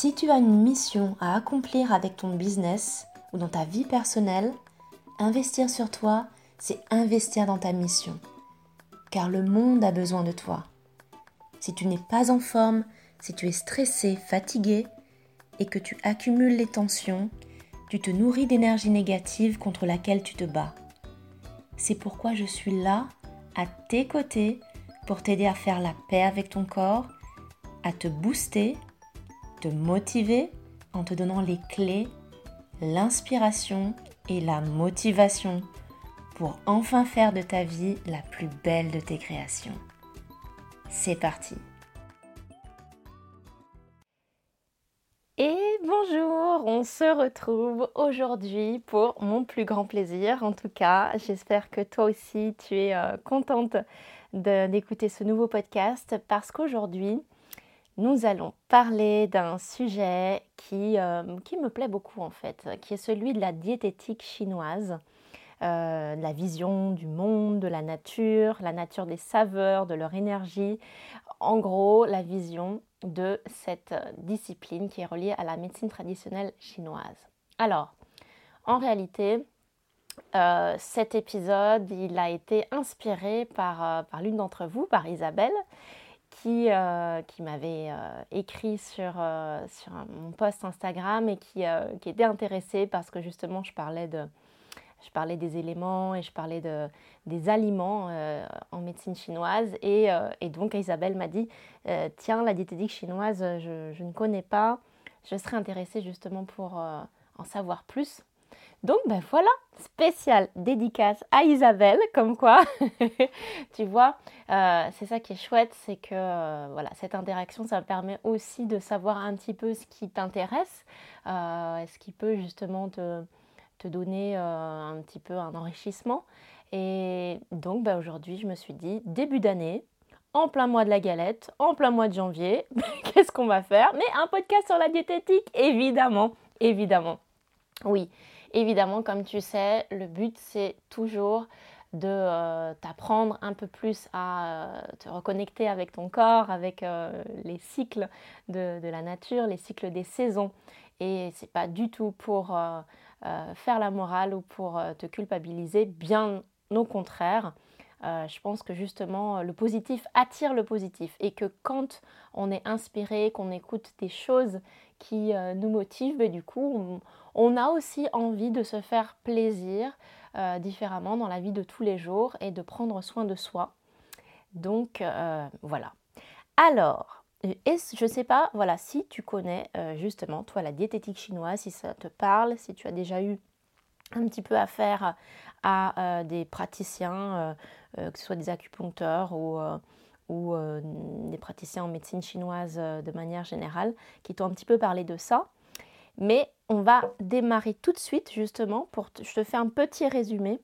Si tu as une mission à accomplir avec ton business ou dans ta vie personnelle, investir sur toi, c'est investir dans ta mission. Car le monde a besoin de toi. Si tu n'es pas en forme, si tu es stressé, fatigué et que tu accumules les tensions, tu te nourris d'énergie négative contre laquelle tu te bats. C'est pourquoi je suis là, à tes côtés, pour t'aider à faire la paix avec ton corps, à te booster, te motiver en te donnant les clés, l'inspiration et la motivation pour enfin faire de ta vie la plus belle de tes créations. C'est parti Et bonjour, on se retrouve aujourd'hui pour mon plus grand plaisir. En tout cas, j'espère que toi aussi tu es euh, contente d'écouter ce nouveau podcast parce qu'aujourd'hui, nous allons parler d'un sujet qui, euh, qui, me plaît beaucoup en fait, qui est celui de la diététique chinoise, euh, la vision du monde, de la nature, la nature des saveurs, de leur énergie. En gros, la vision de cette discipline qui est reliée à la médecine traditionnelle chinoise. Alors, en réalité, euh, cet épisode, il a été inspiré par l'une d'entre vous, par Isabelle, qui, qui m'avait écrit sur, sur mon post Instagram et qui, qui, était intéressée parce que justement je parlais de, je parlais des éléments et je parlais de, des aliments euh, en médecine chinoise. Et, euh, et donc Isabelle m'a dit, euh, tiens, la diététique chinoise, je, je, ne connais pas. Je serais intéressée justement pour en savoir plus. Donc ben voilà, spécial dédicace à Isabelle, comme quoi, tu vois, c'est ça qui est chouette, c'est que voilà, cette interaction, ça permet aussi de savoir un petit peu ce qui t'intéresse, ce qui peut justement te, donner euh, un petit peu un enrichissement. Et donc bah, aujourd'hui, je me suis dit, début d'année, en plein mois de la galette, en plein mois de janvier, qu'est-ce qu'on va faire? Mais un podcast sur la diététique, évidemment, évidemment. Oui, évidemment, comme tu sais, le but c'est toujours de euh, t'apprendre un peu plus à euh, te reconnecter avec ton corps, avec les cycles de, de, la nature, les cycles des saisons. Et c'est pas du tout pour euh, faire la morale ou pour euh, te culpabiliser, bien au contraire. Euh, je pense que justement le positif attire le positif et que quand on est inspiré, qu'on écoute des choses qui nous motivent, ben, du coup on, a aussi envie de se faire plaisir différemment dans la vie de tous les jours et de prendre soin de soi. Donc voilà. Alors, je ne sais pas, voilà, si tu connais euh, justement, toi, la diététique chinoise, si ça te parle, si tu as déjà eu un petit peu affaire à euh, des praticiens, euh, que ce soit des acupuncteurs ou, ou des praticiens en médecine chinoise de manière générale, qui t'ont un petit peu parlé de ça. Mais on va démarrer tout de suite, justement, pour je te fais un petit résumé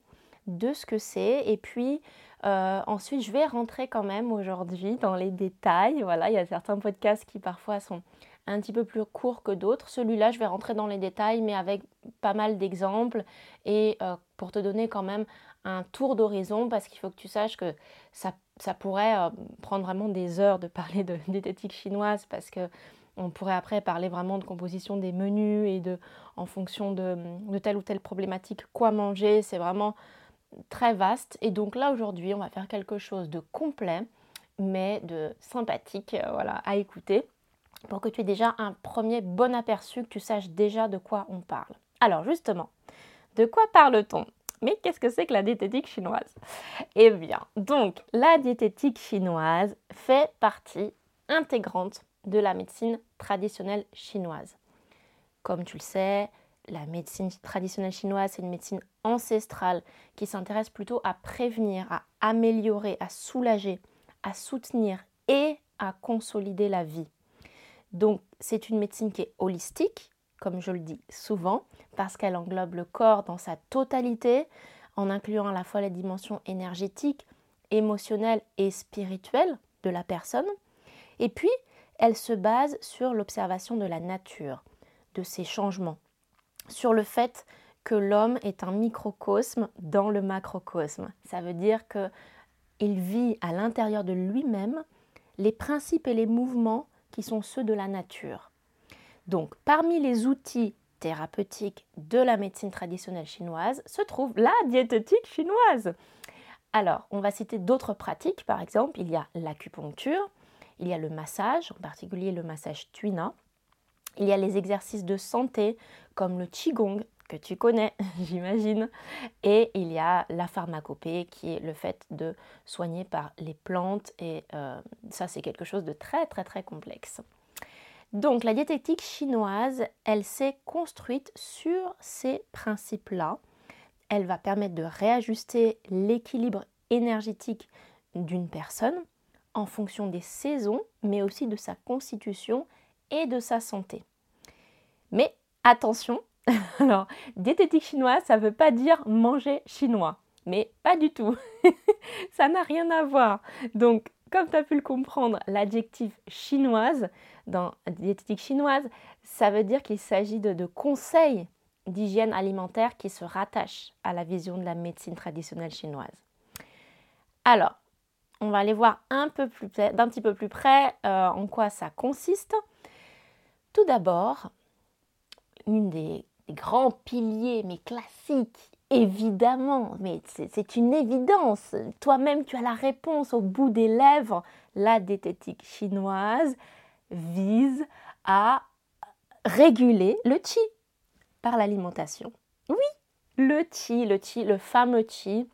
de ce que c'est. Et puis, euh, ensuite, je vais rentrer quand même aujourd'hui dans les détails. Voilà, il y a certains podcasts qui parfois sont un petit peu plus courts que d'autres. Celui-là, je vais rentrer dans les détails, mais avec pas mal d'exemples et euh, pour te donner quand même un tour d'horizon, parce qu'il faut que tu saches que ça, pourrait euh, prendre vraiment des heures de parler de chinoise, parce que on pourrait après parler vraiment de composition des menus et de, en fonction de, telle ou telle problématique, quoi manger. C'est vraiment très vaste. Et donc là, aujourd'hui, on va faire quelque chose de complet, mais de sympathique euh, à écouter pour que tu aies déjà un premier bon aperçu, que tu saches déjà de quoi on parle. Alors justement, de quoi parle-t-on? Mais qu'est-ce que c'est que la diététique chinoise? Eh bien, donc, la diététique chinoise fait partie intégrante de la médecine traditionnelle chinoise. Comme tu le sais, la médecine traditionnelle chinoise, c'est une médecine ancestrale qui s'intéresse plutôt à prévenir, à améliorer, à soulager, à soutenir et à consolider la vie. Donc c'est une médecine qui est holistique, comme je le dis souvent, parce qu'elle englobe le corps dans sa totalité, en incluant à la fois les dimensions énergétiques, émotionnelles et spirituelles de la personne. Et puis, elle se base sur l'observation de la nature, de ses changements, sur le fait que l'homme est un microcosme dans le macrocosme. Ça veut dire que il vit à l'intérieur de lui-même les principes et les mouvements sont ceux de la nature. Donc, parmi les outils thérapeutiques de la médecine traditionnelle chinoise se trouve la diététique chinoise. Alors, on va citer d'autres pratiques. Par exemple, il y a l'acupuncture, il y a le massage, en particulier le massage tuina. Il y a les exercices de santé comme le qigong que tu connais, j'imagine. Et il y a la pharmacopée qui est le fait de soigner par les plantes. Et euh, ça, c'est quelque chose de très, très, très complexe. Donc la diététique chinoise, elle s'est construite sur ces principes-là. Elle va permettre de réajuster l'équilibre énergétique d'une personne en fonction des saisons, mais aussi de sa constitution et de sa santé. Mais attention, alors diététique chinoise, ça ne veut pas dire manger chinois, mais pas du tout. ça n'a rien à voir. Donc, comme tu as pu le comprendre, l'adjectif chinoise dans diététique chinoise, ça veut dire qu'il s'agit de, conseils d'hygiène alimentaire qui se rattachent à la vision de la médecine traditionnelle chinoise. Alors, on va aller voir un peu plus d'un petit peu plus près euh, en quoi ça consiste. Tout d'abord, une des, grands piliers, mais classiques, évidemment, mais c'est une évidence. Toi-même, tu as la réponse au bout des lèvres. La diététique chinoise vise à réguler le qi par l'alimentation. Oui, le qi, le qi, le fameux qi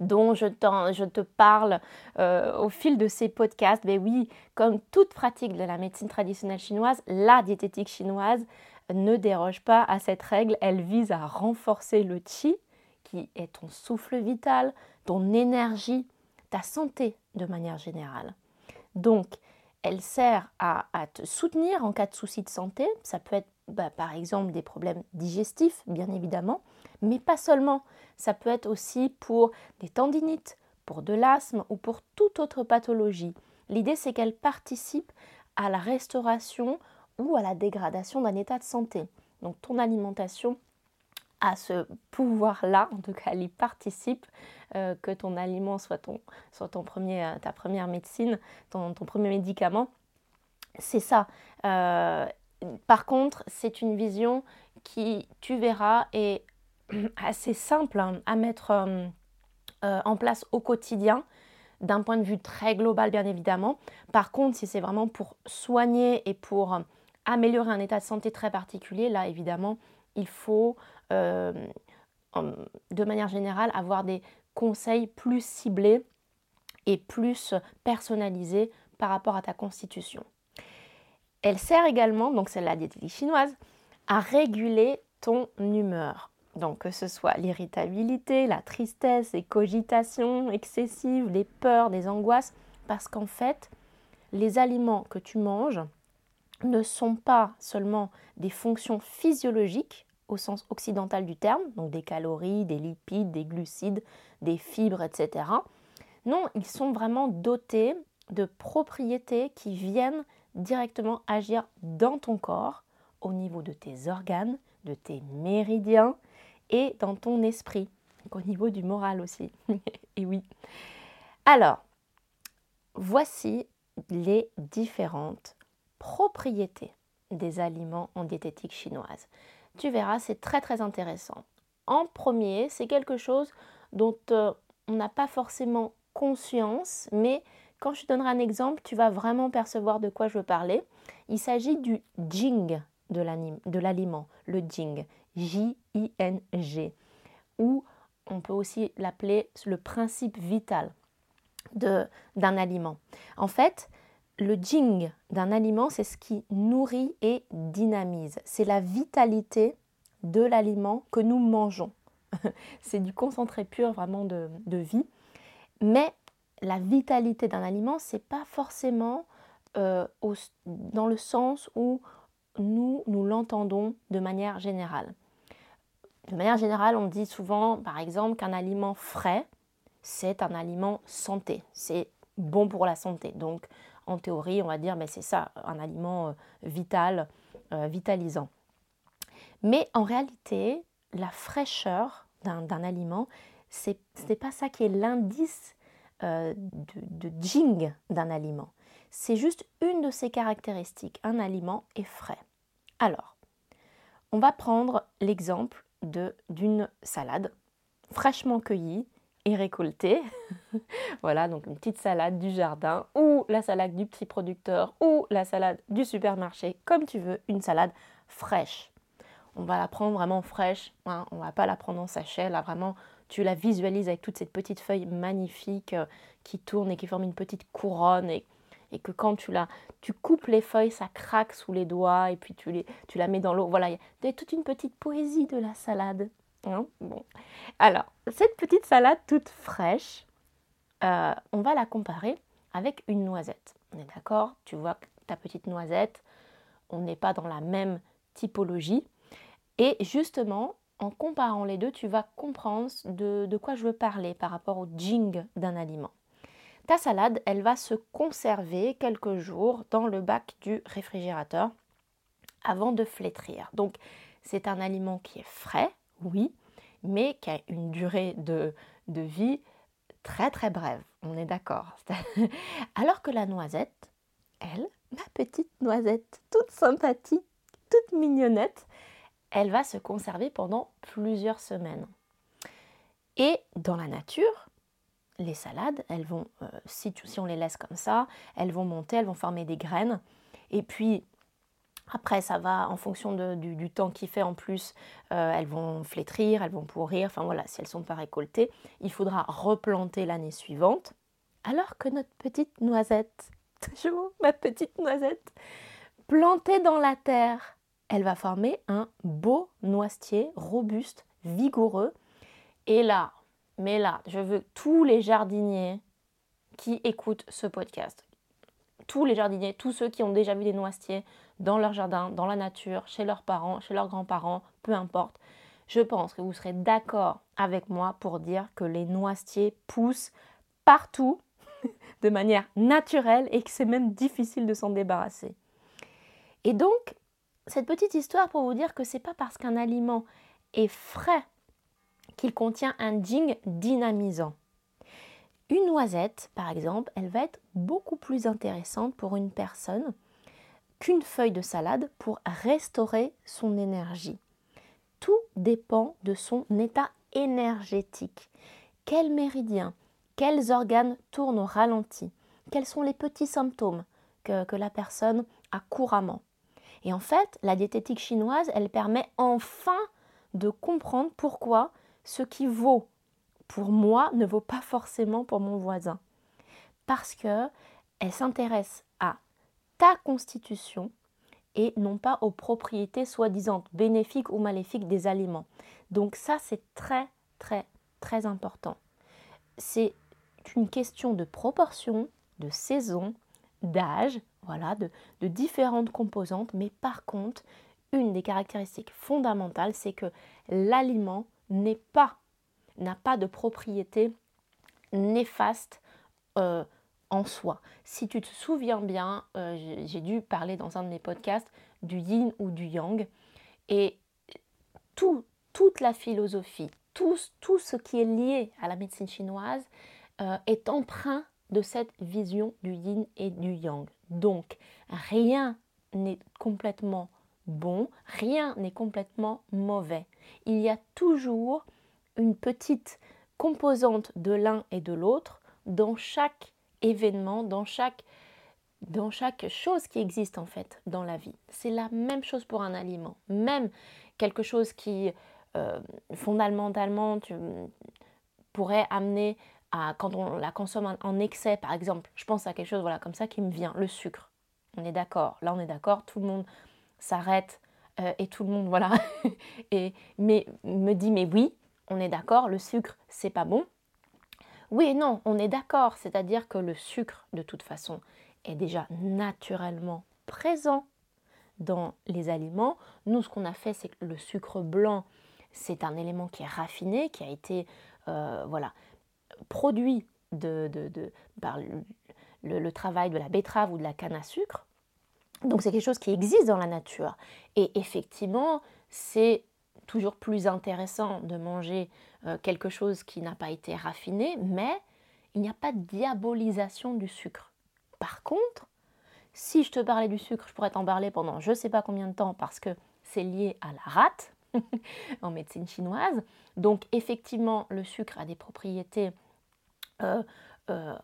dont je, te parle euh, au fil de ces podcasts. Mais oui, comme toute pratique de la médecine traditionnelle chinoise, la diététique chinoise ne déroge pas à cette règle. Elle vise à renforcer le qi, qui est ton souffle vital, ton énergie, ta santé de manière générale. Donc, elle sert à, te soutenir en cas de soucis de santé. Ça peut être bah, par exemple des problèmes digestifs, bien évidemment, mais pas seulement. Ça peut être aussi pour des tendinites, pour de l'asthme ou pour toute autre pathologie. L'idée, c'est qu'elle participe à la restauration ou à la dégradation d'un état de santé. Donc ton alimentation a ce pouvoir-là, en tout cas elle y participe, euh, que ton aliment soit, ton, soit ton premier, euh, ta première médecine, ton, ton premier médicament. C'est ça. Euh, par contre, c'est une vision qui, tu verras, est assez simple hein, à mettre en place au quotidien d'un point de vue très global bien évidemment. Par contre, si c'est vraiment pour soigner et pour améliorer un état de santé très particulier, là évidemment, il faut de manière générale avoir des conseils plus ciblés et plus personnalisés par rapport à ta constitution. Elle sert également, donc c'est la diététique chinoise, à réguler ton humeur. Donc que ce soit l'irritabilité, la tristesse, les cogitations excessives, les peurs, les angoisses, parce qu'en fait, les aliments que tu manges ne sont pas seulement des fonctions physiologiques au sens occidental du terme, donc des calories, des lipides, des glucides, des fibres, etc. Non, ils sont vraiment dotés de propriétés qui viennent directement agir dans ton corps, au niveau de tes organes, de tes méridiens et dans ton esprit, au niveau du moral aussi. et oui. Alors, voici les différentes propriétés des aliments en diététique chinoise tu verras, c'est très très intéressant. En premier, c'est quelque chose dont euh, on n'a pas forcément conscience, mais quand je te donnerai un exemple, tu vas vraiment percevoir de quoi je veux parler. Il s'agit du jing de l'aliment, le jing, J-I-N-G, ou on peut aussi l'appeler le principe vital d'un aliment. En fait, le jing d'un aliment, c'est ce qui nourrit et dynamise. C'est la vitalité de l'aliment que nous mangeons. c'est du concentré pur vraiment de, vie. Mais la vitalité d'un aliment, c'est pas forcément euh, dans le sens où nous, nous l'entendons de manière générale. De manière générale, on dit souvent, par exemple, qu'un aliment frais, c'est un aliment santé. C'est bon pour la santé. Donc, en théorie, on va dire, mais c'est ça, un aliment euh, vital, euh, vitalisant. Mais en réalité, la fraîcheur d'un aliment, ce n'est pas ça qui est l'indice euh, de, de jing d'un aliment. C'est juste une de ses caractéristiques. Un aliment est frais. Alors, on va prendre l'exemple d'une salade fraîchement cueillie et récoltée. voilà, donc une petite salade du jardin ou la salade du petit producteur ou la salade du supermarché, comme tu veux, une salade fraîche. On va la prendre vraiment fraîche, hein. on ne va pas la prendre en sachet, là vraiment tu la visualises avec toutes ces petites feuilles magnifiques euh, qui tournent et qui forment une petite couronne et, que quand tu la tu coupes les feuilles, ça craque sous les doigts et puis tu, tu la mets dans l'eau. Voilà, il y a toute une petite poésie de la salade. Hein. Alors, cette petite salade toute fraîche, euh, on va la comparer avec une noisette. On est d'accord Tu vois ta petite noisette, on n'est pas dans la même typologie. Et justement, en comparant les deux, tu vas comprendre de, quoi je veux parler par rapport au jing d'un aliment. Ta salade, elle va se conserver quelques jours dans le bac du réfrigérateur avant de flétrir. Donc, c'est un aliment qui est frais, oui, mais qui a une durée de, vie très très brève. On est d'accord. Alors que la noisette, elle, ma petite noisette, toute sympathique, toute mignonnette, elle va se conserver pendant plusieurs semaines. Et dans la nature, les salades, elles vont, euh, si, on les laisse comme ça, elles vont monter, elles vont former des graines. Et puis, après, ça va en fonction du, temps qu'il fait en plus, euh, elles vont flétrir, elles vont pourrir. Enfin voilà, si elles ne sont pas récoltées, il faudra replanter l'année suivante. Alors que notre petite noisette, toujours ma petite noisette, plantée dans la terre, elle va former un beau noisetier robuste, vigoureux. Et là, mais là, je veux tous les jardiniers qui écoutent ce podcast, tous les jardiniers, tous ceux qui ont déjà vu des noisetiers dans leur jardin, dans la nature, chez leurs parents, chez leurs grands-parents, peu importe. Je pense que vous serez d'accord avec moi pour dire que les noisetiers poussent partout de manière naturelle et que c'est même difficile de s'en débarrasser. Et donc, cette petite histoire pour vous dire que c'est pas parce qu'un aliment est frais qu'il contient un ding dynamisant. Une noisette, par exemple, elle va être beaucoup plus intéressante pour une personne qu'une feuille de salade pour restaurer son énergie. Tout dépend de son état énergétique. Quel méridien, quels organes tournent au ralenti, quels sont les petits symptômes que, que la personne a couramment? Et en fait, la diététique chinoise, elle permet enfin de comprendre pourquoi ce qui vaut pour moi ne vaut pas forcément pour mon voisin. Parce que elle s'intéresse ta constitution et non pas aux propriétés soi-disant bénéfiques ou maléfiques des aliments. Donc ça, c'est très, très, très important. C'est une question de proportion, de saison, d'âge, voilà, de, différentes composantes, mais par contre, une des caractéristiques fondamentales, c'est que l'aliment n'est pas, n'a pas de propriété néfaste euh, en soi. Si tu te souviens bien, euh, j'ai dû parler dans un de mes podcasts du yin ou du yang, et tout, toute la philosophie, tout, ce qui est lié à la médecine chinoise euh, est empreint de cette vision du yin et du yang. Donc, rien n'est complètement bon, rien n'est complètement mauvais. Il y a toujours une petite composante de l'un et de l'autre dans chaque événement, dans chaque, dans chaque chose qui existe en fait dans la vie. C'est la même chose pour un aliment. Même quelque chose qui, euh, fondamentalement, pourrait amener quand on la consomme en excès, par exemple, je pense à quelque chose voilà, comme ça qui me vient, le sucre. On est d'accord, là on est d'accord, tout le monde s'arrête euh, et tout le monde, voilà, et, mais me dit, mais oui, on est d'accord, le sucre, c'est pas bon. Oui et non, on est d'accord, c'est-à-dire que le sucre, de toute façon, est déjà naturellement présent dans les aliments. Nous, ce qu'on a fait, c'est que le sucre blanc, c'est un élément qui est raffiné, qui a été, euh, voilà, produit de, par le, travail de la betterave ou de la canne à sucre. Donc c'est quelque chose qui existe dans la nature. Et effectivement, c'est toujours plus intéressant de manger euh, quelque chose qui n'a pas été raffiné, mais il n'y a pas de diabolisation du sucre. Par contre, si je te parlais du sucre, je pourrais t'en parler pendant je ne sais pas combien de temps parce que c'est lié à la rate en médecine chinoise. Donc effectivement, le sucre a des propriétés, euh, euh,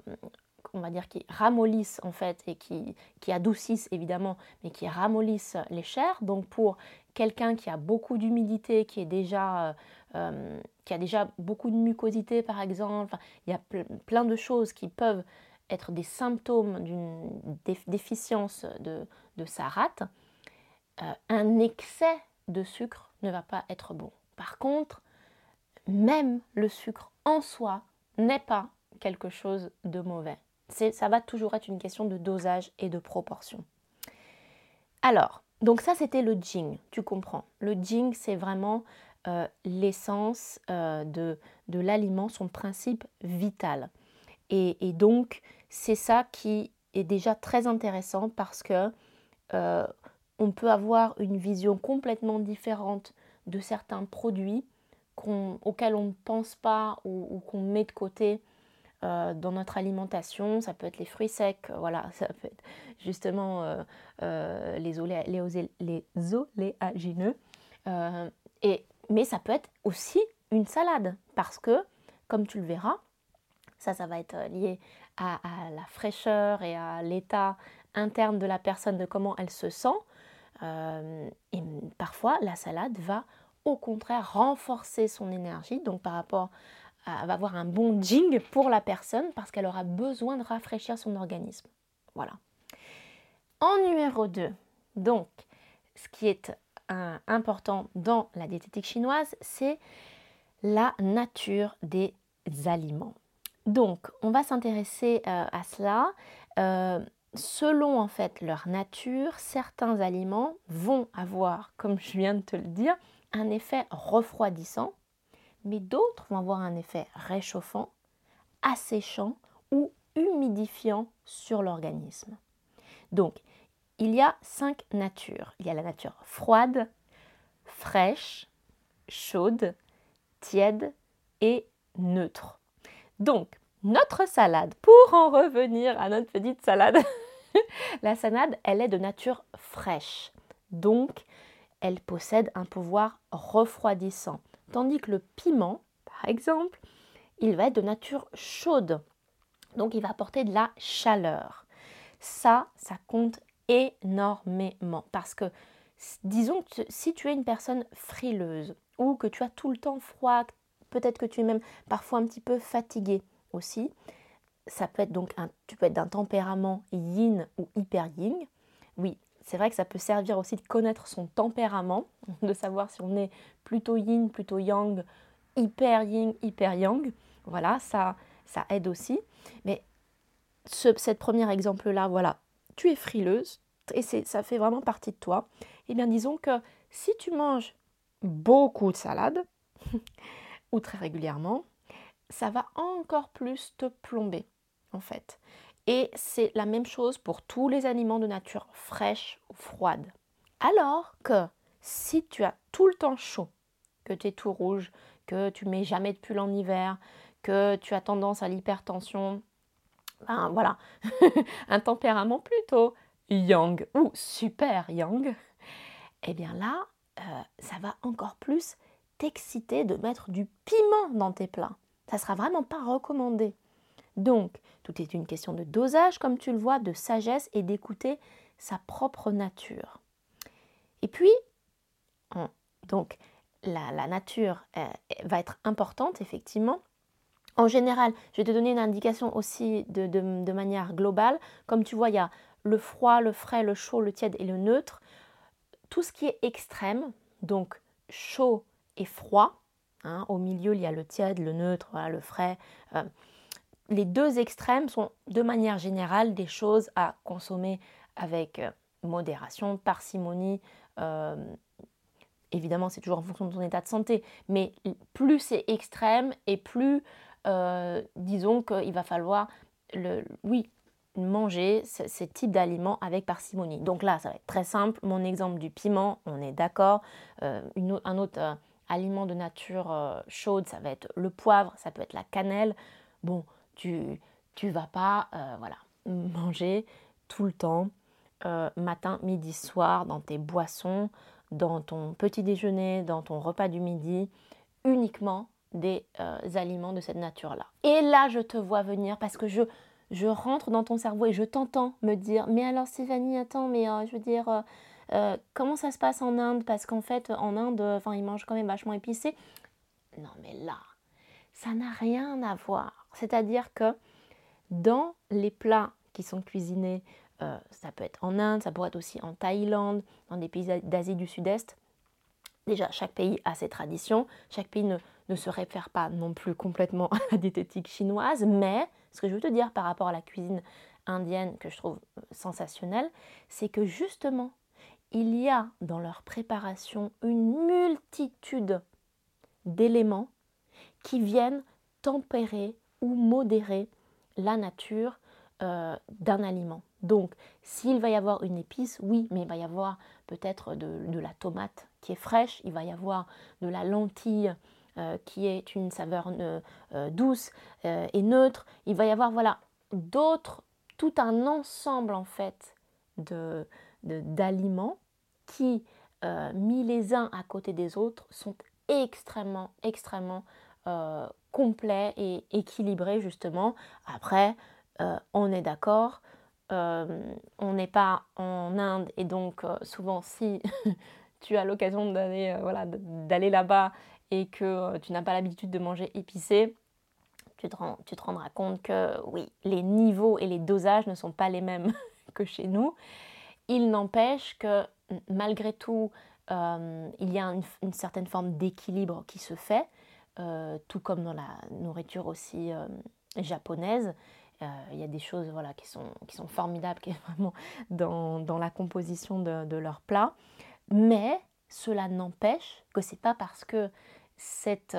on va dire, qui ramollissent en fait et qui, adoucissent évidemment, mais qui ramollissent les chairs. Donc pour quelqu'un qui a beaucoup d'humidité, qui est déjà... Euh, qui a déjà beaucoup de mucosité par exemple, il y a plein de choses qui peuvent être des symptômes d'une déficience de, sa rate, un excès de sucre ne va pas être bon. Par contre, même le sucre en soi n'est pas quelque chose de mauvais. Ça va toujours être une question de dosage et de proportion. Alors, donc ça c'était le jing, tu comprends. Le jing c'est vraiment euh, l'essence euh, de, de l'aliment, son principe vital. Et, donc c'est ça qui est déjà très intéressant parce que euh, on peut avoir une vision complètement différente de certains produits auxquels on ne pense pas ou, qu'on met de côté euh, dans notre alimentation. Ça peut être les fruits secs, euh, voilà, ça peut être justement euh, les, les, oléagineux. et, mais ça peut être aussi une salade parce que, comme tu le verras, ça, ça va être lié à la fraîcheur et à l'état interne de la personne, de comment elle se sent. Et parfois, la salade va au contraire renforcer son énergie, donc par rapport à, va avoir un bon jing pour la personne parce qu'elle aura besoin de rafraîchir son organisme. Voilà. En numéro 2, donc, ce qui est important dans la diététique chinoise, c'est la nature des aliments. Donc, on va s'intéresser euh, à cela. Euh, selon en fait leur nature, certains aliments vont avoir, comme je viens de te le dire, un effet refroidissant, mais d'autres vont avoir un effet réchauffant, asséchant ou humidifiant sur l'organisme. Donc, il y a cinq natures. Il y a la nature froide, fraîche, chaude, tiède et neutre. Donc, notre salade, pour en revenir à notre petite salade, la salade, elle est de nature fraîche. Donc, elle possède un pouvoir refroidissant. Tandis que le piment, par exemple, il va être de nature chaude. Donc, il va apporter de la chaleur. Ça, ça compte énormément. Parce que, disons que si tu es une personne frileuse ou que tu as tout le temps froid, peut-être que tu es même parfois un petit peu fatigué aussi, ça peut être donc un, tu peux être d'un tempérament yin ou hyper yin. Oui, c'est vrai que ça peut servir aussi de connaître son tempérament, de savoir si on est plutôt yin, plutôt yang, hyper yin, hyper yang. Voilà, ça, ça aide aussi. Mais ce premier exemple-là, voilà, tu es frileuse et ça fait vraiment partie de toi. Eh bien, disons que si tu manges beaucoup de salade, ou très régulièrement, ça va encore plus te plomber en fait. Et c'est la même chose pour tous les aliments de nature fraîche ou froide. Alors que si tu as tout le temps chaud, que tu es tout rouge, que tu mets jamais de pull en hiver, que tu as tendance à l'hypertension, ben voilà, un tempérament plutôt yang ou super yang, eh bien là, euh, ça va encore plus t'exciter de mettre du piment dans tes plats. Ça sera vraiment pas recommandé. Donc, tout est une question de dosage, comme tu le vois, de sagesse et d'écouter sa propre nature. Et puis, donc, la, nature euh, va être importante, effectivement. En général, je vais te donner une indication aussi de, manière globale. Comme tu vois, il y a le froid, le frais, le chaud, le tiède et le neutre. Tout ce qui est extrême, donc chaud et froid, hein, au milieu, il y a le tiède, le neutre, le frais. Euh, les deux extrêmes sont de manière générale des choses à consommer avec euh, modération, parcimonie. Euh, évidemment, c'est toujours en fonction de ton état de santé, mais plus c'est extrême et plus, euh, disons qu'il va falloir, oui, manger ce, type d'aliments avec parcimonie. Donc là, ça va être très simple. Mon exemple du piment, on est d'accord. un autre aliment de nature chaude, ça va être le poivre, ça peut être la cannelle. Bon, tu tu vas pas euh, voilà, manger tout le temps euh, matin, midi, soir, dans tes boissons, dans ton petit déjeuner, dans ton repas du midi, uniquement des euh, aliments de cette nature-là. Et là, je te vois venir parce que je, je rentre dans ton cerveau et je t'entends me dire, mais alors Stéphanie, attends, mais je veux dire, comment ça se passe en Inde? Parce qu'en fait, en Inde, enfin, ils mangent quand même vachement épicé. Non, mais là, ça n'a rien à voir. C'est-à-dire que dans les plats qui sont cuisinés, euh, ça peut être en Inde, ça pourrait être aussi en Thaïlande, dans des pays d'Asie du Sud-Est. Déjà, chaque pays a ses traditions, chaque pays ne, ne, se réfère pas non plus complètement à la diététique chinoise, mais ce que je veux te dire par rapport à la cuisine indienne que je trouve sensationnelle, c'est que justement, il y a dans leur préparation une multitude d'éléments qui viennent tempérer ou modérer la nature euh, d'un aliment. Donc, s'il va y avoir une épice, oui, mais il va y avoir peut-être de, la tomate qui est fraîche, il va y avoir de la lentille euh, qui est une saveur euh, douce et neutre, il va y avoir, voilà, d'autres, tout un ensemble en fait de, d'aliments qui, mis les uns à côté des autres, sont extrêmement, extrêmement euh, complet et équilibré justement. Après, euh, on est d'accord, euh, on n'est pas en Inde et donc souvent si tu as l'occasion d'aller là-bas et que tu n'as pas l'habitude de manger épicé, tu te, rendras compte que oui, les niveaux et les dosages ne sont pas les mêmes que chez nous. Il n'empêche que malgré tout, il y a une, certaine forme d'équilibre qui se fait, euh, tout comme dans la nourriture aussi euh, japonaise. il y a des choses voilà, qui, sont, qui sont formidables qui vraiment dans, dans, la composition de, de leurs plats. Mais cela n'empêche que c'est pas parce que c'est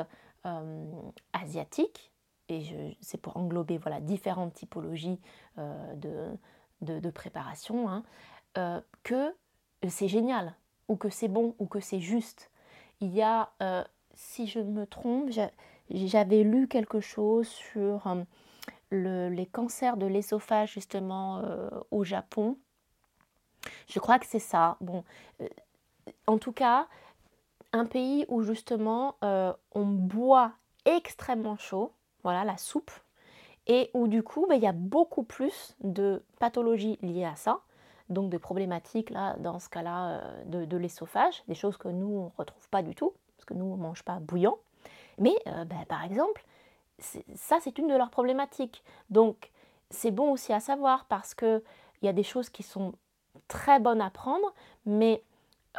asiatique, et c'est pour englober voilà, différentes typologies de, de, préparation, hein, que c'est génial ou que c'est bon ou que c'est juste. Il y a, euh, si je me trompe, j'avais lu quelque chose sur euh, le, les cancers de l'ésophage justement euh, au Japon. Je crois que c'est ça. Bon, en tout cas, un pays où justement on boit extrêmement chaud, voilà la soupe, et où du coup ben, il y a beaucoup plus de pathologies liées à ça donc des problématiques là, dans ce cas-là euh, de, de l'ésophage, des choses que nous on ne retrouve pas du tout, que nous on ne mange pas bouillant. Mais euh, ben, par exemple, ça c'est une de leurs problématiques. Donc c'est bon aussi à savoir parce qu'il y a des choses qui sont très bonnes à prendre, mais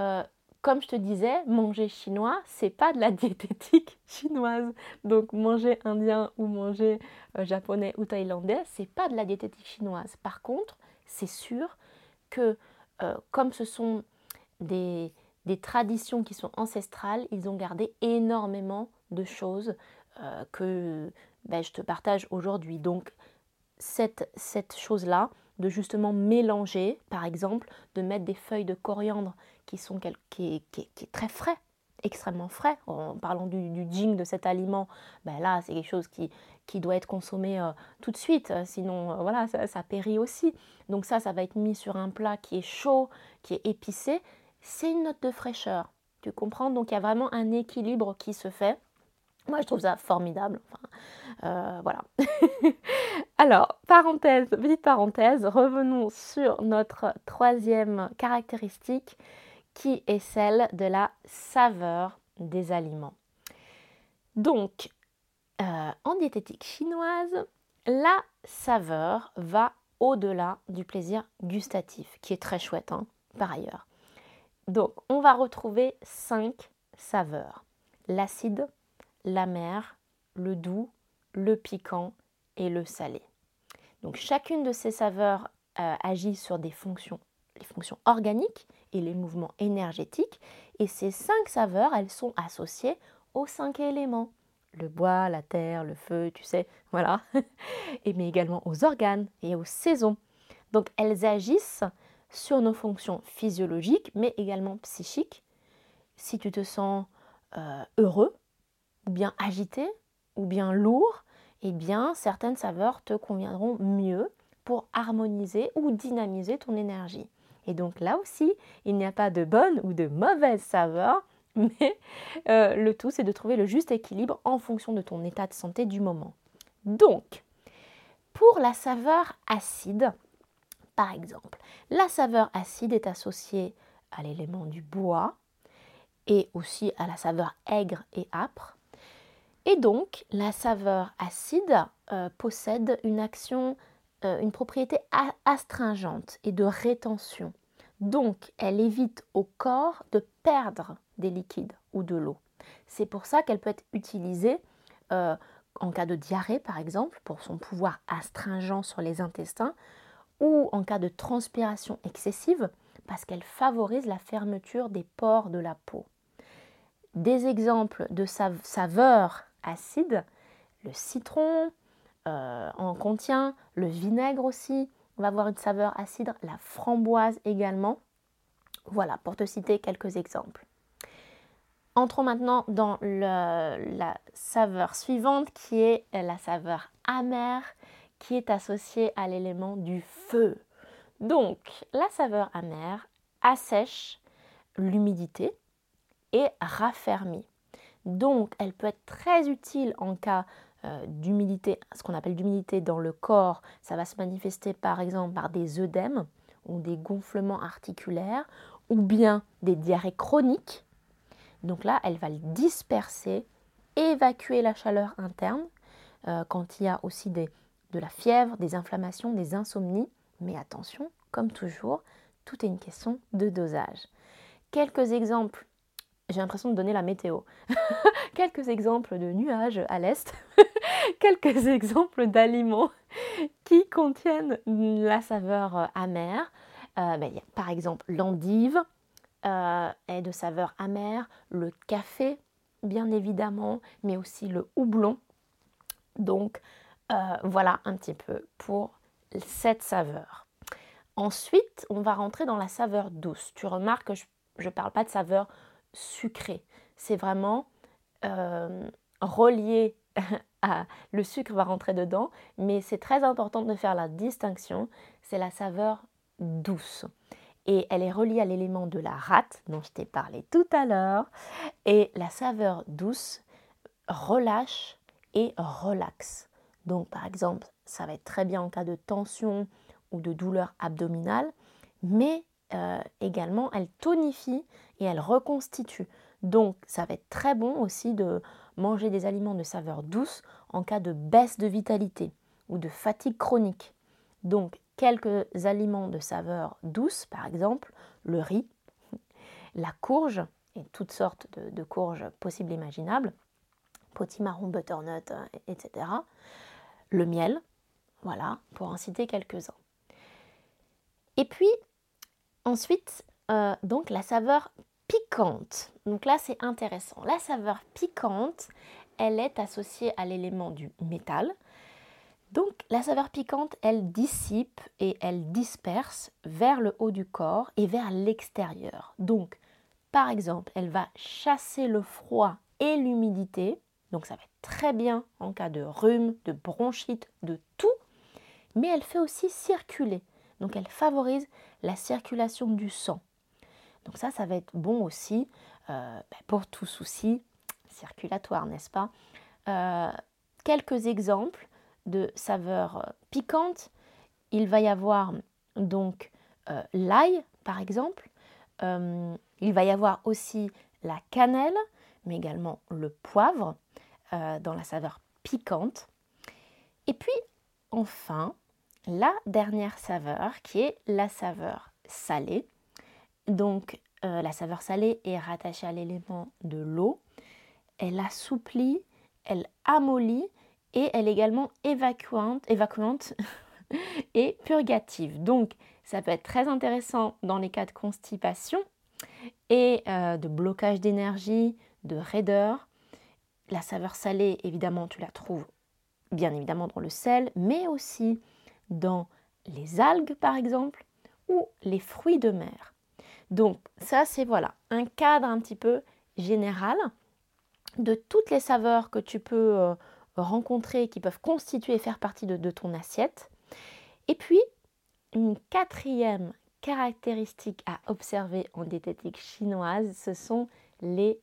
euh, comme je te disais, manger chinois, c'est pas de la diététique chinoise. Donc manger indien ou manger japonais ou thaïlandais, c'est pas de la diététique chinoise. Par contre, c'est sûr que euh, comme ce sont des, traditions qui sont ancestrales, ils ont gardé énormément de choses euh, que ben, je te partage aujourd'hui. Donc cette, chose-là, de justement mélanger, par exemple, de mettre des feuilles de coriandre qui sont qui, qui, est très frais, extrêmement frais. En parlant du, du jing de cet aliment, ben là, c'est quelque chose qui, qui doit être consommé euh, tout de suite, euh, sinon voilà, ça, périt aussi. Donc ça, ça va être mis sur un plat qui est chaud, qui est épicé. C'est une note de fraîcheur, tu comprends? Donc il y a vraiment un équilibre qui se fait. Moi, je trouve ça formidable. voilà. Alors, parenthèse, petite parenthèse, revenons sur notre troisième caractéristique qui est celle de la saveur des aliments. Donc, euh, en diététique chinoise, la saveur va au-delà du plaisir gustatif, qui est très chouette hein, par ailleurs. Donc, on va retrouver cinq saveurs l'acide, l'amer, le doux, le piquant et le salé. Donc, chacune de ces saveurs euh, agit sur des fonctions, les fonctions organiques et les mouvements énergétiques. Et ces cinq saveurs, elles sont associées aux cinq éléments le bois, la terre, le feu, tu sais, voilà, et mais également aux organes et aux saisons. Donc elles agissent sur nos fonctions physiologiques, mais également psychiques. Si tu te sens euh, heureux, ou bien agité, ou bien lourd, eh bien certaines saveurs te conviendront mieux pour harmoniser ou dynamiser ton énergie. Et donc là aussi, il n'y a pas de bonne ou de mauvaise saveur, mais euh, le tout, c'est de trouver le juste équilibre en fonction de ton état de santé du moment. Donc, pour la saveur acide, par exemple, la saveur acide est associée à l'élément du bois et aussi à la saveur aigre et âpre. Et donc, la saveur acide euh, possède une action, euh, une propriété astringente et de rétention. Donc, elle évite au corps de perdre des liquides ou de l'eau. C'est pour ça qu'elle peut être utilisée euh, en cas de diarrhée, par exemple, pour son pouvoir astringent sur les intestins, ou en cas de transpiration excessive, parce qu'elle favorise la fermeture des pores de la peau. Des exemples de saveurs acides, le citron euh, en contient, le vinaigre aussi va avoir une saveur acide, la framboise également. Voilà, pour te citer quelques exemples. Entrons maintenant dans la saveur suivante qui est la saveur amère qui est associée à l'élément du feu. Donc, la saveur amère assèche l'humidité et raffermit. Donc, elle peut être très utile en cas euh, d'humidité, ce qu'on appelle d'humidité dans le corps. Ça va se manifester par exemple par des œdèmes ou des gonflements articulaires ou bien des diarrhées chroniques. Donc là, elle va le disperser, évacuer la chaleur interne euh, quand il y a aussi des, de la fièvre, des inflammations, des insomnies. Mais attention, comme toujours, tout est une question de dosage. Quelques exemples, j'ai l'impression de donner la météo. Quelques exemples de nuages à l'est, quelques exemples d'aliments qui contiennent la saveur amère. Euh, ben, par exemple l'endive euh, est de saveur amère, le café bien évidemment, mais aussi le houblon. Donc euh, voilà un petit peu pour cette saveur. Ensuite, on va rentrer dans la saveur douce. Tu remarques que je ne parle pas de saveur sucrée. C'est vraiment euh, relié à... Le sucre va rentrer dedans, mais c'est très important de faire la distinction. C'est la saveur douce. Et elle est reliée à l'élément de la rate dont je t'ai parlé tout à l'heure. Et la saveur douce relâche et relaxe. Donc par exemple, ça va être très bien en cas de tension ou de douleur abdominale, mais euh, également elle tonifie et elle reconstitue. Donc ça va être très bon aussi de manger des aliments de saveur douce en cas de baisse de vitalité ou de fatigue chronique. Donc quelques aliments de saveur douce, par exemple le riz, la courge et toutes sortes de, de courges possibles imaginables, potimarron, butternut, euh, etc le miel, voilà, pour en citer quelques-uns. Et puis, ensuite, euh, donc la saveur piquante. Donc là, c'est intéressant. La saveur piquante, elle est associée à l'élément du métal. Donc la saveur piquante, elle dissipe et elle disperse vers le haut du corps et vers l'extérieur. Donc, par exemple, elle va chasser le froid et l'humidité donc ça va être très bien en cas de rhume, de bronchite, de tout. Mais elle fait aussi circuler. Donc elle favorise la circulation du sang. Donc ça, ça va être bon aussi euh, ben, pour tout souci circulatoire, n'est-ce pas? Euh, Quelques exemples de saveurs piquantes. Il va y avoir donc euh, l'ail, par exemple. il va y avoir aussi la cannelle, mais également le poivre. Euh, dans la saveur piquante. Et puis enfin, la dernière saveur qui est la saveur salée. Donc euh, la saveur salée est rattachée à l'élément de l'eau. Elle assouplit, elle amollit et elle est également évacuante, évacuante et purgative. Donc ça peut être très intéressant dans les cas de constipation et euh, de blocage d'énergie, de raideur, la saveur salée, évidemment, tu la trouves bien évidemment dans le sel, mais aussi dans les algues, par exemple, ou les fruits de mer. Donc ça, c'est voilà un cadre un petit peu général de toutes les saveurs que tu peux euh, rencontrer, qui peuvent constituer et faire partie de, ton assiette. Et puis, une quatrième caractéristique à observer en diététique chinoise, ce sont les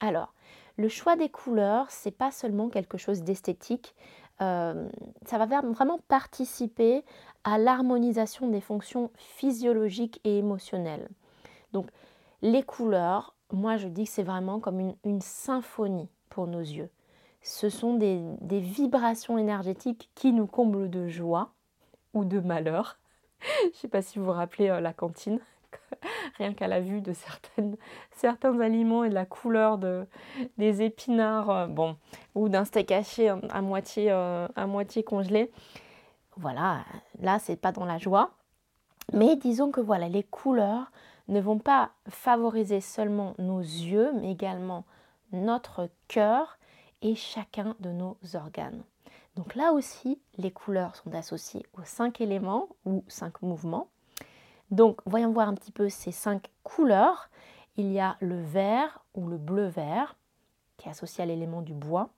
Alors, le choix des couleurs, c'est pas seulement quelque chose d'esthétique, euh, ça va vraiment participer à l'harmonisation des fonctions physiologiques et émotionnelles. Donc, les couleurs, moi je dis que c'est vraiment comme une, symphonie pour nos yeux. Ce sont des, vibrations énergétiques qui nous comblent de joie ou de malheur. je ne sais pas si vous vous rappelez euh, la cantine rien qu'à la vue de certains aliments et de la couleur de, des épinards, euh, ou d'un steak haché à moitié, euh, à moitié congelé. Voilà, là, c'est pas dans la joie. Mais disons que voilà, les couleurs ne vont pas favoriser seulement nos yeux, mais également notre cœur et chacun de nos organes. Donc là aussi, les couleurs sont associées aux cinq éléments ou cinq mouvements. Donc, voyons voir un petit peu ces cinq couleurs. Il y a le vert ou le bleu-vert, qui est associé à l'élément du bois.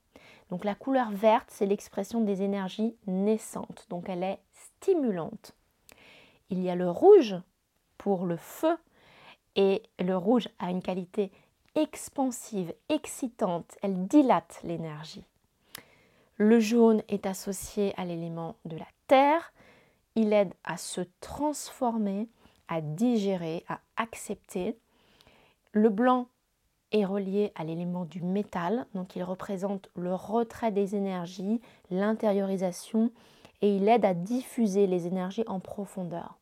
Donc, la couleur verte, c'est l'expression des énergies naissantes. Donc, elle est stimulante. Il y a le rouge pour le feu. Et le rouge a une qualité expansive, excitante. Elle dilate l'énergie. Le jaune est associé à l'élément de la terre. Il aide à se transformer à digérer, à accepter. Le blanc est relié à l'élément du métal, donc il représente le retrait des énergies, l'intériorisation, et il aide à diffuser les énergies en profondeur.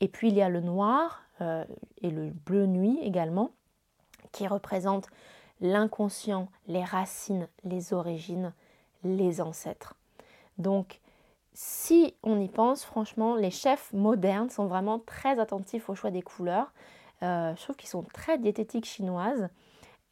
Et puis il y a le noir euh, et le bleu nuit également, qui représentent l'inconscient, les racines, les origines, les ancêtres. Donc si on y pense, franchement, les chefs modernes sont vraiment très attentifs au choix des couleurs. Euh, je trouve qu'ils sont très diététiques chinoises.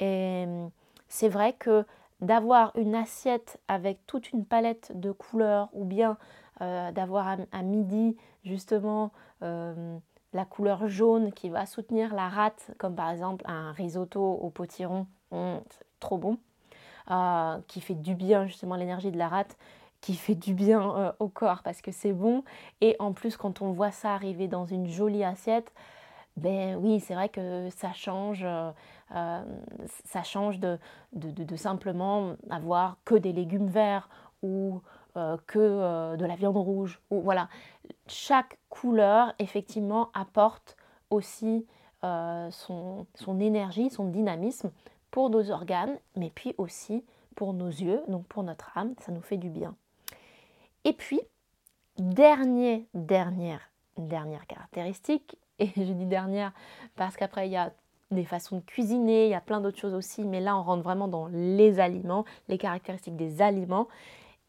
Et hum, c'est vrai que d'avoir une assiette avec toute une palette de couleurs ou bien euh, d'avoir à, midi justement euh, la couleur jaune qui va soutenir la rate, comme par exemple un risotto au potiron, hum, trop bon, qui fait du bien justement l'énergie de la rate qui fait du bien euh, au corps parce que c'est bon. Et en plus, quand on voit ça arriver dans une jolie assiette, ben oui, c'est vrai que ça change, euh, euh, ça change de, simplement avoir que des légumes verts ou que de la viande rouge. Ou, voilà, chaque couleur effectivement apporte aussi son, son énergie, son dynamisme pour nos organes, mais puis aussi pour nos yeux, donc pour notre âme, ça nous fait du bien. Et puis, dernière, dernière caractéristique, et je dis dernière parce qu'après il y a des façons de cuisiner, il y a plein d'autres choses aussi, mais là on rentre vraiment dans les aliments, les caractéristiques des aliments,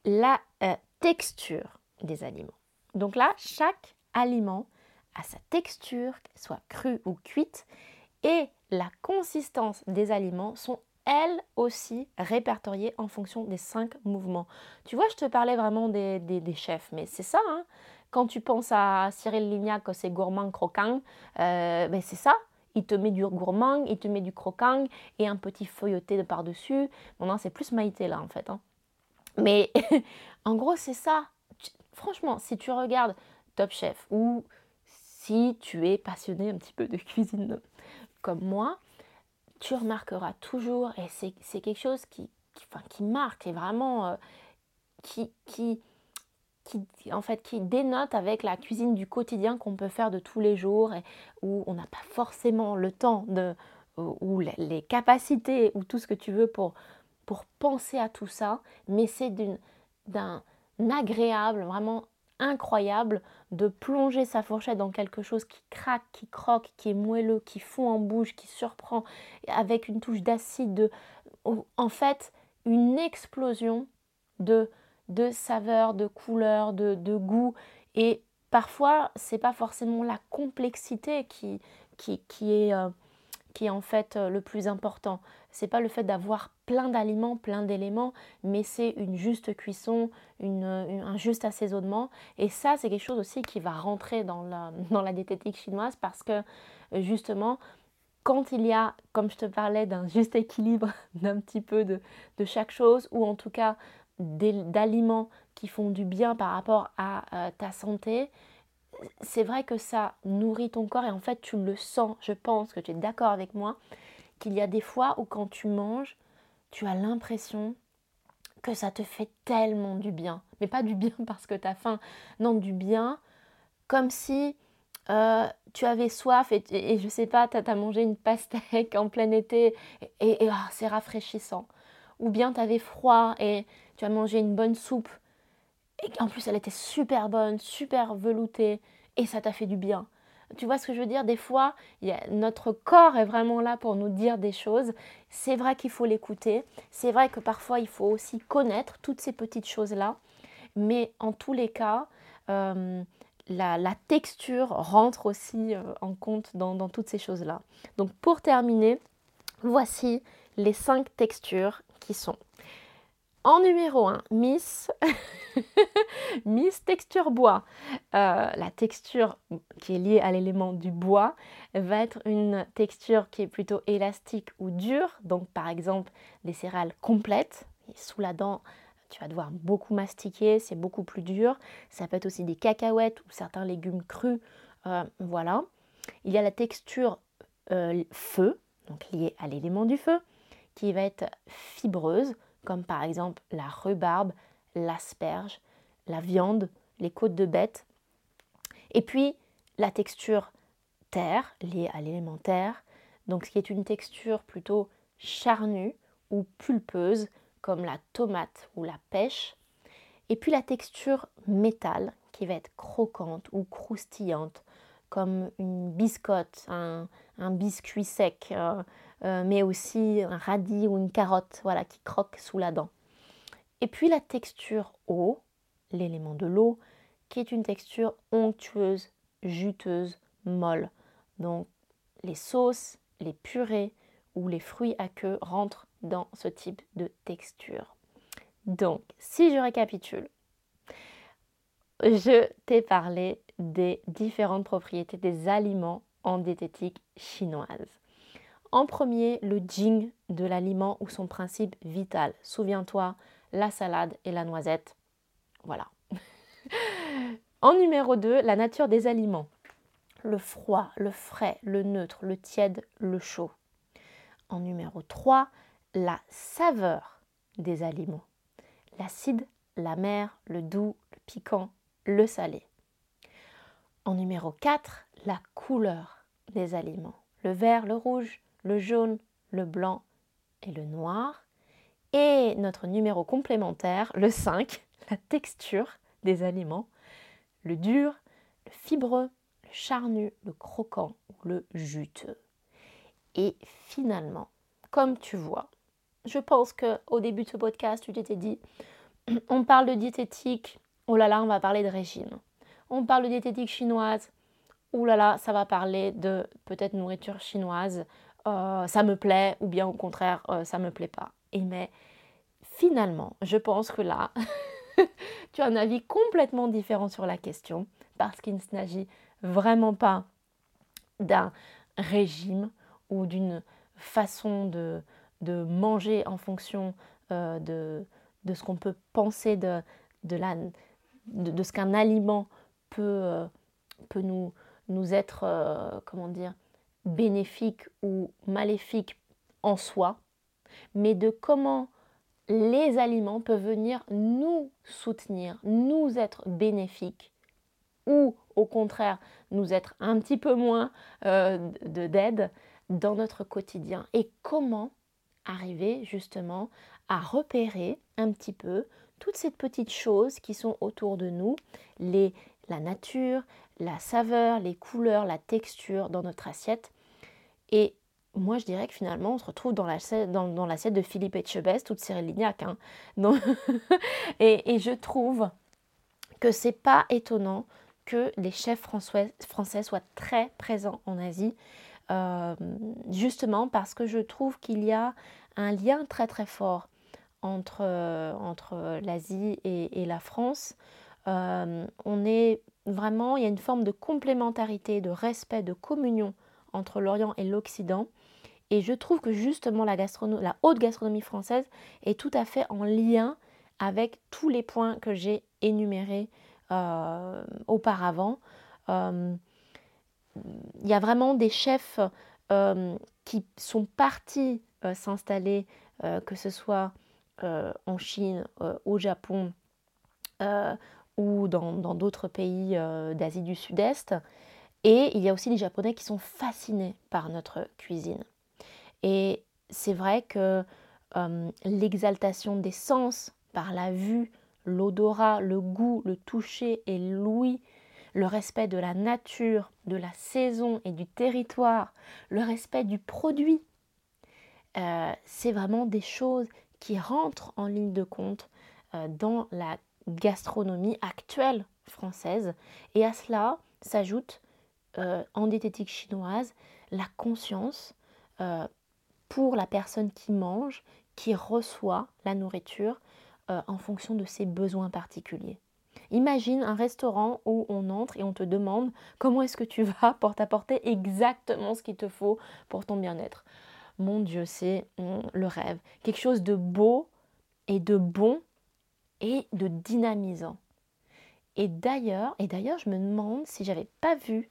la euh, texture des aliments. Donc là, chaque aliment a sa texture, soit crue ou cuite, et la consistance des aliments sont elle aussi répertoriée en fonction des cinq mouvements. Tu vois, je te parlais vraiment des, chefs, mais c'est ça. Hein. Quand tu penses à Cyril Lignac, c'est gourmand croquant, euh, ben c'est ça. Il te met du gourmand, il te met du croquant et un petit feuilleté de par-dessus. Bon, non, c'est plus Maïté là en fait. Hein. Mais en gros, c'est ça. Franchement, si tu regardes Top Chef ou si tu es passionné un petit peu de cuisine comme moi, tu remarqueras toujours, et c'est quelque chose qui, marque et vraiment euh, qui, en fait, qui dénote avec la cuisine du quotidien qu'on peut faire de tous les jours où on n'a pas forcément le temps ou les capacités ou tout ce que tu veux pour, pour penser à tout ça, mais c'est d'un agréable, vraiment incroyable de plonger sa fourchette dans quelque chose qui craque, qui croque, qui est moelleux, qui fond en bouche, qui surprend, avec une touche d'acide, en fait une explosion de, de saveurs, de couleurs, de, de goût. Et parfois, c'est pas forcément la complexité qui, qui, qui est... Euh, qui est en fait euh, le plus important. C'est pas le fait d'avoir plein d'aliments, plein d'éléments, mais c'est une juste cuisson, une, un juste assaisonnement. Et ça, c'est quelque chose aussi qui va rentrer dans la, dans la diététique chinoise parce que justement, quand il y a, comme je te parlais, d'un juste équilibre d'un petit peu de, de, chaque chose, ou en tout cas d'aliments qui font du bien par rapport à euh, ta santé, c'est vrai que ça nourrit ton corps et en fait tu le sens, je pense que tu es d'accord avec moi, qu'il y a des fois où quand tu manges, tu as l'impression que ça te fait tellement du bien. Mais pas du bien parce que tu as faim, non, du bien comme si euh, tu avais soif et, je sais pas, tu as, mangé une pastèque en plein été et, ah, c'est rafraîchissant. Ou bien tu avais froid et tu as mangé une bonne soupe en plus elle était super bonne, super veloutée et ça t'a fait du bien. Tu vois ce que je veux dire? Des fois, notre corps est vraiment là pour nous dire des choses. C'est vrai qu'il faut l'écouter. C'est vrai que parfois, il faut aussi connaître toutes ces petites choses-là. Mais en tous les cas, euh, la, texture rentre aussi euh, en compte dans toutes ces choses-là. Donc pour terminer, voici les cinq textures qui sont en numéro 1, Miss, Miss texture bois. Euh, la texture qui est liée à l'élément du bois va être une texture qui est plutôt élastique ou dure. Donc par exemple des céréales complètes. sous la dent, tu vas devoir beaucoup mastiquer, c'est beaucoup plus dur. Ça peut être aussi des cacahuètes ou certains légumes crus. Euh, voilà. Il y a la texture euh, feu, donc liée à l'élément du feu, qui va être fibreuse comme par exemple la rhubarbe, l'asperge, la viande, les côtes de bête. Et puis la texture terre, liée à l'élémentaire, donc ce qui est une texture plutôt charnue ou pulpeuse, comme la tomate ou la pêche. Et puis la texture métal, qui va être croquante ou croustillante, comme une biscotte, un, biscuit sec, euh, euh, mais aussi un radis ou une carotte voilà, qui croque sous la dent. Et puis la texture eau, l'élément de l'eau, qui est une texture onctueuse, juteuse, molle. Donc les sauces, les purées ou les fruits à queue rentrent dans ce type de texture. Donc, si je récapitule, je t'ai parlé des différentes propriétés des aliments en diététique chinoise. En premier, le jing de l'aliment ou son principe vital. Souviens-toi, la salade et la noisette. Voilà. en numéro 2, la nature des aliments. Le froid, le frais, le neutre, le tiède, le chaud. En numéro 3, la saveur des aliments. L'acide, la mer, le doux, le piquant, le salé. En numéro 4, la couleur des aliments. Le vert, le rouge, le jaune, le blanc et le noir. Et notre numéro complémentaire, le 5, la texture des aliments, le dur, le fibreux, le charnu, le croquant ou le juteux. Et finalement, comme tu vois, je pense qu'au début de ce podcast, tu t'étais dit, on parle de diététique, oh là là, on va parler de régime. On parle de diététique chinoise, oh là là, ça va parler de peut-être nourriture chinoise, euh, ça me plaît ou bien au contraire euh, ça me plaît pas. Et mais finalement, je pense que là, tu as un avis complètement différent sur la question parce qu'il ne s'agit vraiment pas d'un régime ou d'une façon de, manger en fonction euh, de, ce qu'on peut penser de, de, ce qu'un aliment peut, peut nous, nous être, comment dire, bénéfique ou maléfique en soi, mais de comment les aliments peuvent venir nous soutenir, nous être bénéfiques ou au contraire nous être un petit peu moins euh, d'aide dans notre quotidien. Et comment arriver justement à repérer un petit peu toutes ces petites choses qui sont autour de nous, les, la nature, la saveur, les couleurs, la texture dans notre assiette. Et moi, je dirais que finalement, on se retrouve dans l'assiette dans, dans de Philippe Etchebest, toute Cyril Lignac. Hein. et, je trouve que c'est pas étonnant que les chefs français, soient très présents en Asie, euh, justement parce que je trouve qu'il y a un lien très très fort entre, l'Asie et, la France. Euh, on est vraiment, il y a une forme de complémentarité, de respect, de communion entre l'Orient et l'Occident. Et je trouve que justement la, haute gastronomie française est tout à fait en lien avec tous les points que j'ai énumérés euh, auparavant. il y a vraiment des chefs qui sont partis s'installer, que ce soit en Chine, au Japon ou dans d'autres pays d'Asie du Sud-Est. Et il y a aussi des Japonais qui sont fascinés par notre cuisine. Et c'est vrai que l'exaltation des sens par la vue, l'odorat, le goût, le toucher et l'ouïe, le respect de la nature, de la saison et du territoire, le respect du produit, euh, c'est vraiment des choses qui rentrent en ligne de compte euh, dans la gastronomie actuelle française. Et à cela s'ajoute euh, en diététique chinoise la conscience pour la personne qui mange, qui reçoit la nourriture en fonction de ses besoins particuliers. Imagine un restaurant où on entre et on te demande comment est-ce que tu vas pour t'apporter exactement ce qu'il te faut pour ton bien-être? Mon Dieu, c'est hum, le rêve. Quelque chose de beau et de bon et de dynamisant. Et d'ailleurs, et d'ailleurs, je me demande si j'avais pas vu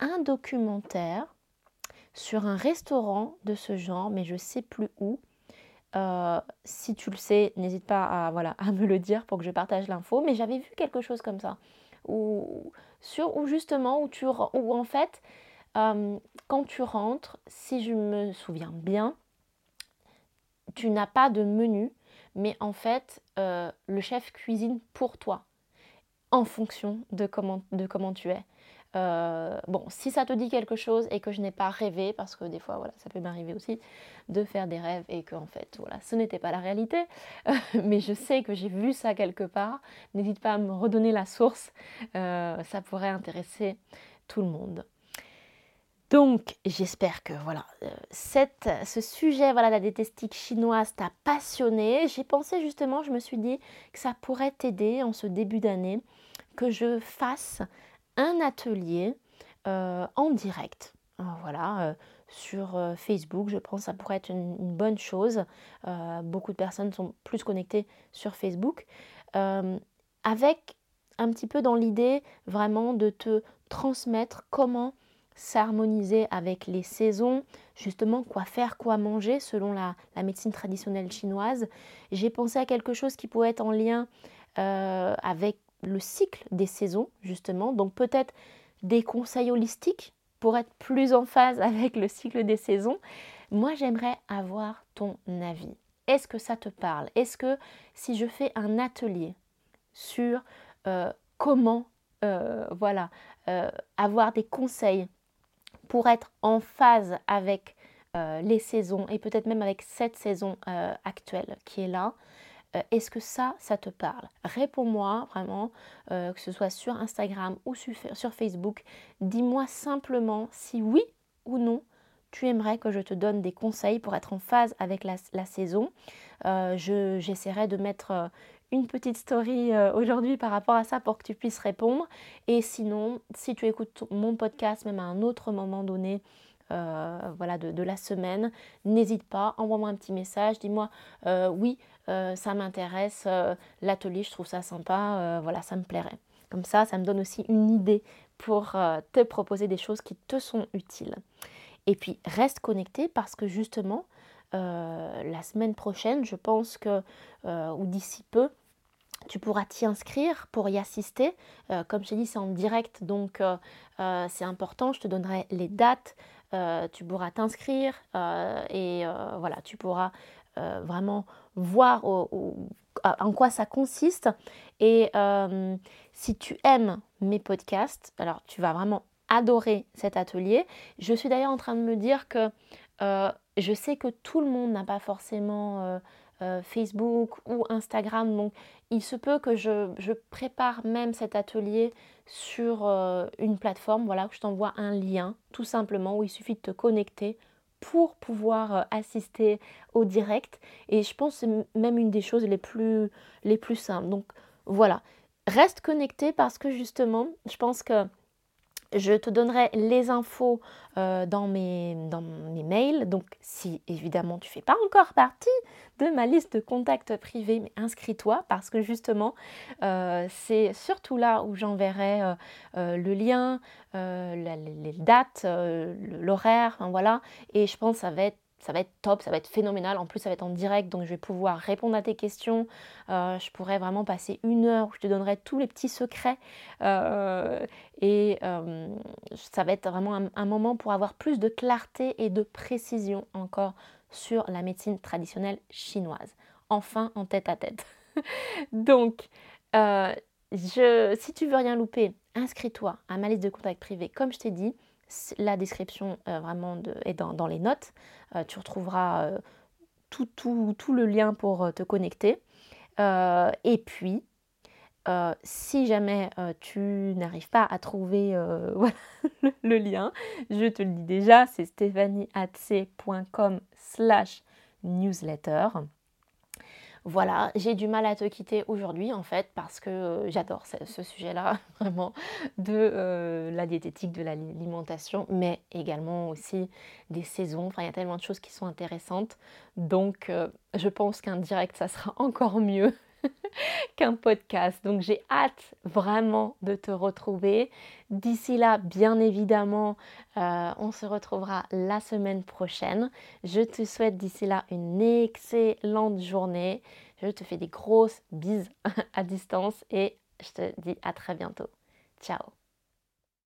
un documentaire sur un restaurant de ce genre, mais je sais plus où, euh, si tu le sais, n'hésite pas à, voilà, à me le dire pour que je partage l'info. Mais j'avais vu quelque chose comme ça. Où, sur, où justement, où, tu, où en fait, euh, quand tu rentres, si je me souviens bien, tu n'as pas de menu, mais en fait, euh, le chef cuisine pour toi, en fonction de comment, de comment tu es. Euh, bon, si ça te dit quelque chose et que je n'ai pas rêvé, parce que des fois, voilà, ça peut m'arriver aussi de faire des rêves et que en fait, voilà, ce n'était pas la réalité, mais je sais que j'ai vu ça quelque part. N'hésite pas à me redonner la source, euh, ça pourrait intéresser tout le monde. Donc, j'espère que voilà, euh, ce sujet voilà, la diététique chinoise t'a passionné. J'ai pensé justement, je me suis dit que ça pourrait t'aider en ce début d'année, que je fasse un atelier euh, en direct. Euh, voilà, sur Facebook, je pense que ça pourrait être une, bonne chose. beaucoup de personnes sont plus connectées sur Facebook. avec un petit peu dans l'idée vraiment de te transmettre comment s'harmoniser avec les saisons, justement quoi faire, quoi manger selon la, médecine traditionnelle chinoise. J'ai pensé à quelque chose qui pourrait être en lien avec le cycle des saisons, justement. Donc peut-être des conseils holistiques pour être plus en phase avec le cycle des saisons. Moi, j'aimerais avoir ton avis. Est-ce que ça te parle? Est-ce que si je fais un atelier sur euh, comment euh, voilà, euh, avoir des conseils pour être en phase avec les saisons et peut-être même avec cette saison actuelle qui est là, euh, est-ce que ça, ça te parle? Réponds-moi vraiment, euh, que ce soit sur Instagram ou sur, Facebook. Dis-moi simplement si oui ou non tu aimerais que je te donne des conseils pour être en phase avec la, saison. Euh, j'essaierai de mettre une petite story aujourd'hui par rapport à ça pour que tu puisses répondre. Et sinon, si tu écoutes mon podcast même à un autre moment donné, voilà, de, la semaine, n'hésite pas, envoie-moi un petit message, dis-moi oui, euh, ça m'intéresse, euh, l'atelier, je trouve ça sympa, euh, voilà, ça me plairait. Comme ça, ça me donne aussi une idée pour te proposer des choses qui te sont utiles. Et puis, reste connecté parce que justement, la semaine prochaine, je pense que, ou d'ici peu, tu pourras t'y inscrire pour y assister. comme je t'ai dit, c'est en direct, donc c'est important. Je te donnerai les dates. tu pourras t'inscrire et voilà, tu pourras euh, vraiment voir en quoi ça consiste. Et euh, si tu aimes mes podcasts, alors tu vas vraiment adorer cet atelier. Je suis d'ailleurs en train de me dire que euh, je sais que tout le monde n'a pas forcément Facebook ou Instagram, donc il se peut que je, prépare même cet atelier sur une plateforme, voilà, où je t'envoie un lien tout simplement où il suffit de te connecter pour pouvoir euh, assister au direct. Et je pense que c'est même une des choses les plus, les plus simples. Donc voilà, reste connecté parce que justement, je pense que Je te donnerai les infos euh, dans, mes, mails. Donc si évidemment tu ne fais pas encore partie de ma liste de contacts privés, mais inscris-toi parce que justement euh, c'est surtout là où j'enverrai euh, le lien, les dates, l'horaire, voilà. Et je pense que ça va être ça va être top, ça va être phénoménal. En plus, ça va être en direct, donc je vais pouvoir répondre à tes questions. Euh, je pourrais vraiment passer une heure où je te donnerai tous les petits secrets. Euh, et euh, ça va être vraiment un, moment pour avoir plus de clarté et de précision encore sur la médecine traditionnelle chinoise. Enfin, en tête à tête. donc, si tu veux rien louper, inscris-toi à ma liste de contacts privés, comme je t'ai dit. La description vraiment est dans les notes. Euh, tu retrouveras euh, tout, le lien pour euh, te connecter. et puis, si jamais tu n'arrives pas à trouver le, lien, je te le dis déjà, c'est stéphanieatc.com slash newsletter. Voilà, j'ai du mal à te quitter aujourd'hui en fait parce que euh, j'adore ce, sujet-là vraiment de euh, la diététique, de l'alimentation, mais également aussi des saisons. Enfin, il y a tellement de choses qui sont intéressantes. Donc, euh, je pense qu'un direct, ça sera encore mieux qu'un podcast. Donc j'ai hâte vraiment de te retrouver. D'ici là, bien évidemment, on se retrouvera la semaine prochaine. Je te souhaite d'ici là une excellente journée. Je te fais des grosses bises à distance et je te dis à très bientôt. Ciao